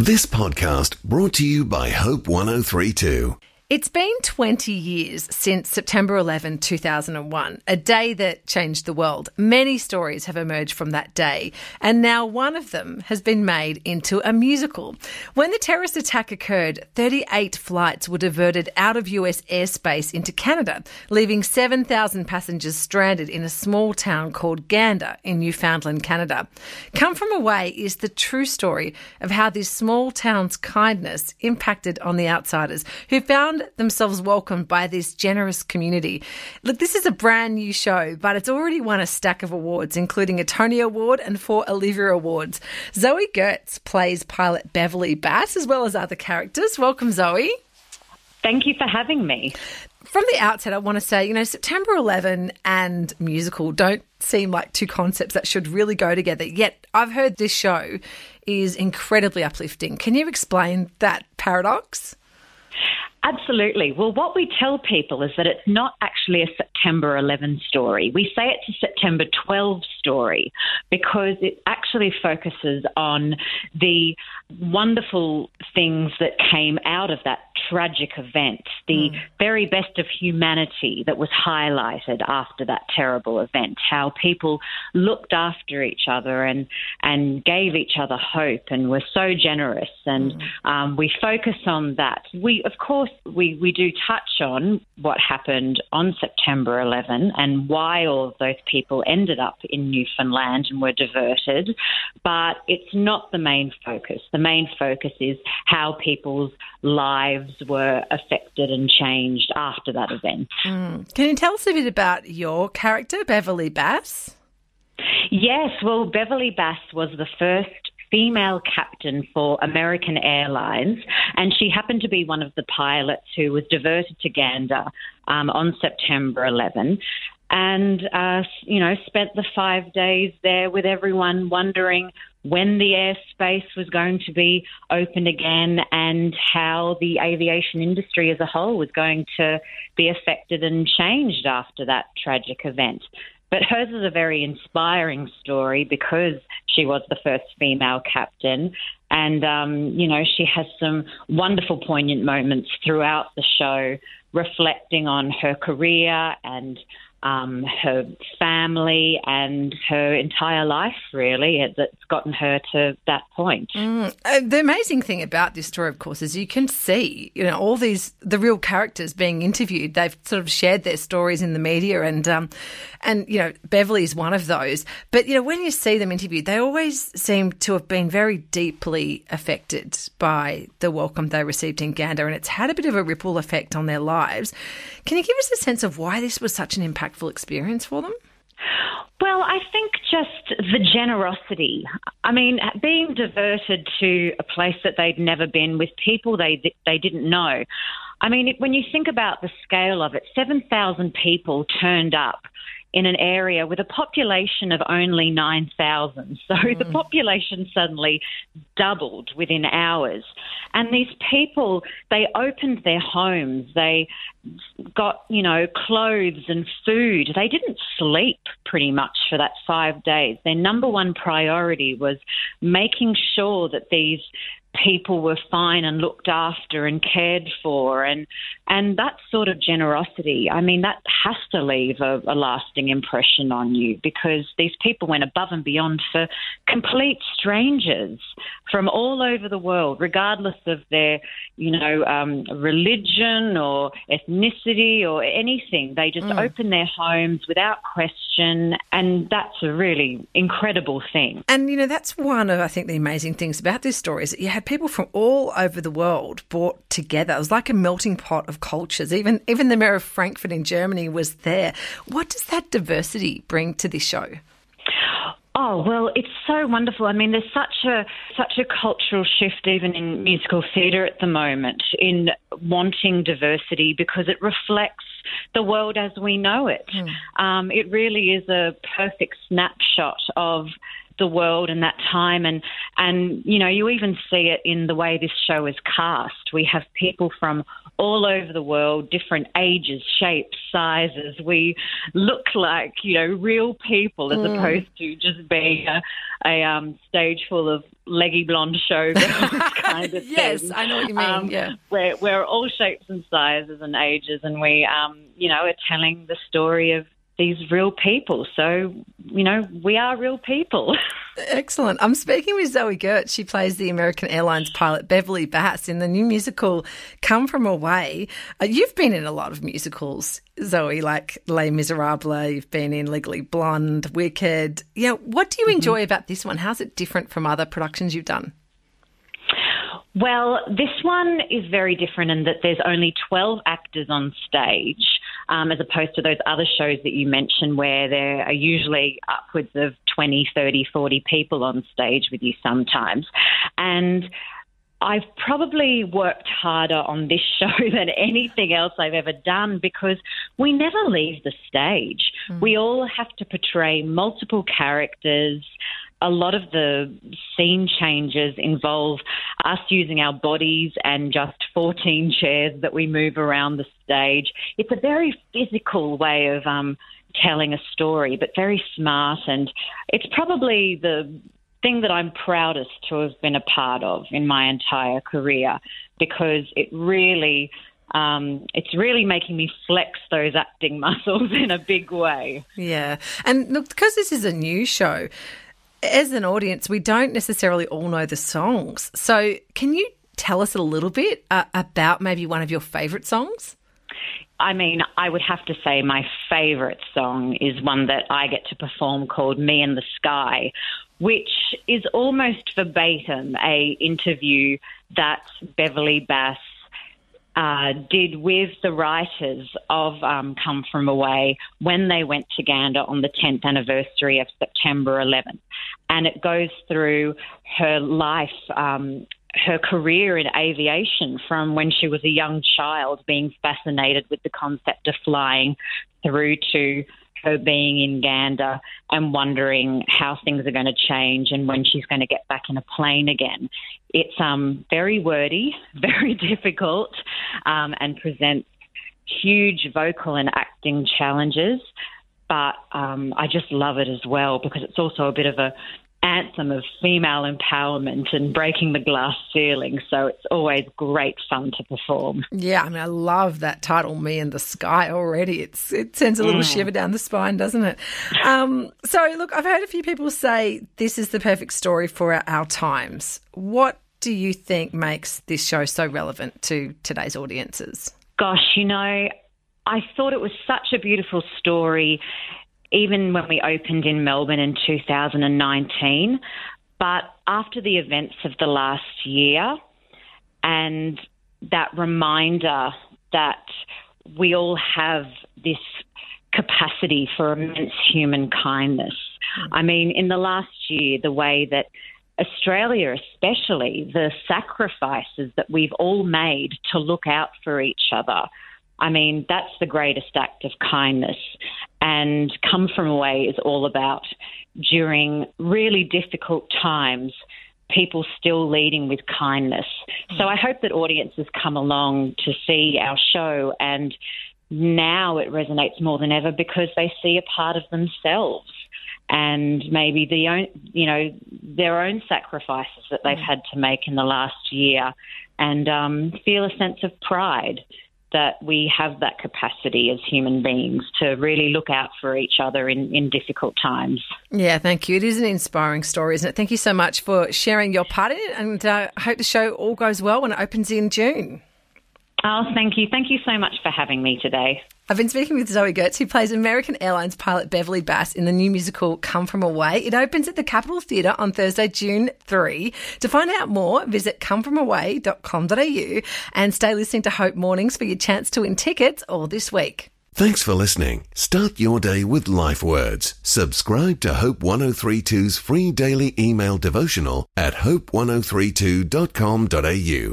This podcast brought to you by Hope 1032. It's been 20 years since September 11, 2001, a day that changed the world. Many stories have emerged from that day, and now one of them has been made into a musical. When the terrorist attack occurred, 38 flights were diverted out of US airspace into Canada, leaving 7,000 passengers stranded in a small town called Gander in Newfoundland, Canada. Come From Away is the true story of how this small town's kindness impacted on the outsiders who found themselves welcomed by this generous community. Look, this is a brand new show, but it's already won a stack of awards, including a Tony Award and four Olivier Awards. Zoe Gertz plays pilot Beverley Bass, as well as other characters. Welcome, Zoe. Thank you for having me. From the outset, I want to say, you know, September 11 and musical don't seem like two concepts that should really go together. Yet, I've heard this show is incredibly uplifting. Can you explain that paradox? Absolutely. Well, what we tell people is that it's not actually a September 11 story. We say it's a September 12 story because it actually focuses on the wonderful things that came out of that tragic event, the mm. very best of humanity that was highlighted after that terrible event, how people looked after each other and, and gave each other hope and were so generous. And mm. um, we focus on that. We, of course, we, we do touch on what happened on September 11 and why all of those people ended up in Newfoundland and were diverted, but it's not the main focus. The main focus is how people's lives were affected changed after that event. Mm. Can you tell us a bit about your character, Beverley Bass? Yes, well, Beverley Bass was the first female captain for American Airlines, and she happened to be one of the pilots who was diverted to Gander um, on September 11 and uh, you know spent the five days there with everyone wondering when the airspace was going to be open again and how the aviation industry as a whole was going to be affected and changed after that tragic event. But hers is a very inspiring story because she was the first female captain. And, um, you know, she has some wonderful, poignant moments throughout the show reflecting on her career and um, her family and her entire life, really, that's gotten her to that point. Mm. Uh, the amazing thing about this story, of course, is you can see, you know, all these the real characters being interviewed. They've sort of shared their stories in the media, and um, and you know, Beverley is one of those. But you know, when you see them interviewed, they always seem to have been very deeply affected by the welcome they received in Gander, and it's had a bit of a ripple effect on their lives. Can you give us a sense of why this was such an impactful experience for them? Well, I think just the generosity. I mean, being diverted to a place that they'd never been with people they they didn't know. I mean, when you think about the scale of it, 7,000 people turned up in an area with a population of only 9,000. So mm. the population suddenly doubled within hours. And these people, they opened their homes, they got, you know, clothes and food. They didn't sleep pretty much for that five days. Their number one priority was making sure that these people were fine and looked after and cared for. And and that sort of generosity i mean that has to leave a, a, lasting impression on you because these people went above and beyond for complete strangers from all over the world regardless of their you know um, religion or ethnicity or anything. They just mm. opened their homes without question and that's a really incredible thing. And you know that's one of i think the amazing things about this story is that you had people from all over the world brought together. It was like a melting pot of cultures. Even even the mayor of Frankfurt in Germany was there. What does that diversity bring to this show? Oh well, it's so wonderful. I mean, there's such a such a cultural shift even in musical theatre at the moment in wanting diversity because it reflects the world as we know it. Mm. Um, it really is a perfect snapshot of the world and that time and and you know you even see it in the way this show is cast we have people from all over the world different ages shapes sizes we look like you know real people as mm. opposed to just being a, a um, stage full of leggy blonde showgirls kind of yes, thing. I know what you mean. Um, yeah, we're we're all shapes and sizes and ages, and we um, you know are telling the story of these real people. So, you know, we are real people. Excellent. I'm speaking with Zoe Gertz. She plays the American Airlines pilot Beverley Bass in the new musical Come From Away. Uh, you've been in a lot of musicals, Zoe, like Les Miserables. You've been in Legally Blonde, Wicked. Yeah, what do you mm-hmm. enjoy mm-hmm. about this one? How's it different from other productions you've done? Well, this one is very different in that there's only 12 actors on stage, um, as opposed to those other shows that you mentioned where there are usually upwards of 20, 30, 40 people on stage with you sometimes. And I've probably worked harder on this show than anything else I've ever done because we never leave the stage. Mm. We all have to portray multiple characters a lot of the scene changes involve us using our bodies and just 14 chairs that we move around the stage. It's a very physical way of um, telling a story, but very smart. And it's probably the thing that I'm proudest to have been a part of in my entire career because it really. Um, it's really making me flex those acting muscles in a big way. Yeah. And look, because this is a new show, as an audience, we don't necessarily all know the songs. So, can you tell us a little bit uh, about maybe one of your favourite songs? I mean, I would have to say my favourite song is one that I get to perform called Me and the Sky, which is almost verbatim a interview that Beverley Bass uh, did with the writers of um, Come From Away when they went to Gander on the 10th anniversary of September 11th. And it goes through her life, um, her career in aviation from when she was a young child, being fascinated with the concept of flying through to her being in Gander and wondering how things are going to change and when she's going to get back in a plane again. It's um, very wordy, very difficult, um, and presents huge vocal and acting challenges. But um, I just love it as well because it's also a bit of a anthem of female empowerment and breaking the glass ceiling. So it's always great fun to perform. Yeah, I mean, I love that title, "Me and the Sky." Already, it's it sends a little mm. shiver down the spine, doesn't it? Um, so, look, I've heard a few people say this is the perfect story for our, our times. What do you think makes this show so relevant to today's audiences? Gosh, you know, I thought it was such a beautiful story even when we opened in Melbourne in 2019. But after the events of the last year and that reminder that we all have this capacity for immense human kindness. Mm-hmm. I mean, in the last year, the way that Australia, especially, the sacrifices that we've all made to look out for each other. I mean, that's the greatest act of kindness. And Come From Away is all about during really difficult times, people still leading with kindness. So I hope that audiences come along to see our show and now it resonates more than ever because they see a part of themselves and maybe the own, you know their own sacrifices that they've had to make in the last year, and um, feel a sense of pride that we have that capacity as human beings to really look out for each other in, in difficult times. Yeah, thank you. It is an inspiring story, isn't it? Thank you so much for sharing your part in it, and uh, I hope the show all goes well when it opens in June. Oh, thank you. Thank you so much for having me today. I've been speaking with Zoe Gertz, who plays American Airlines pilot Beverley Bass in the new musical Come From Away. It opens at the Capitol Theatre on Thursday, June 3. To find out more, visit comefromaway.com.au and stay listening to Hope Mornings for your chance to win tickets all this week. Thanks for listening. Start your day with life words. Subscribe to Hope 1032's free daily email devotional at hope1032.com.au.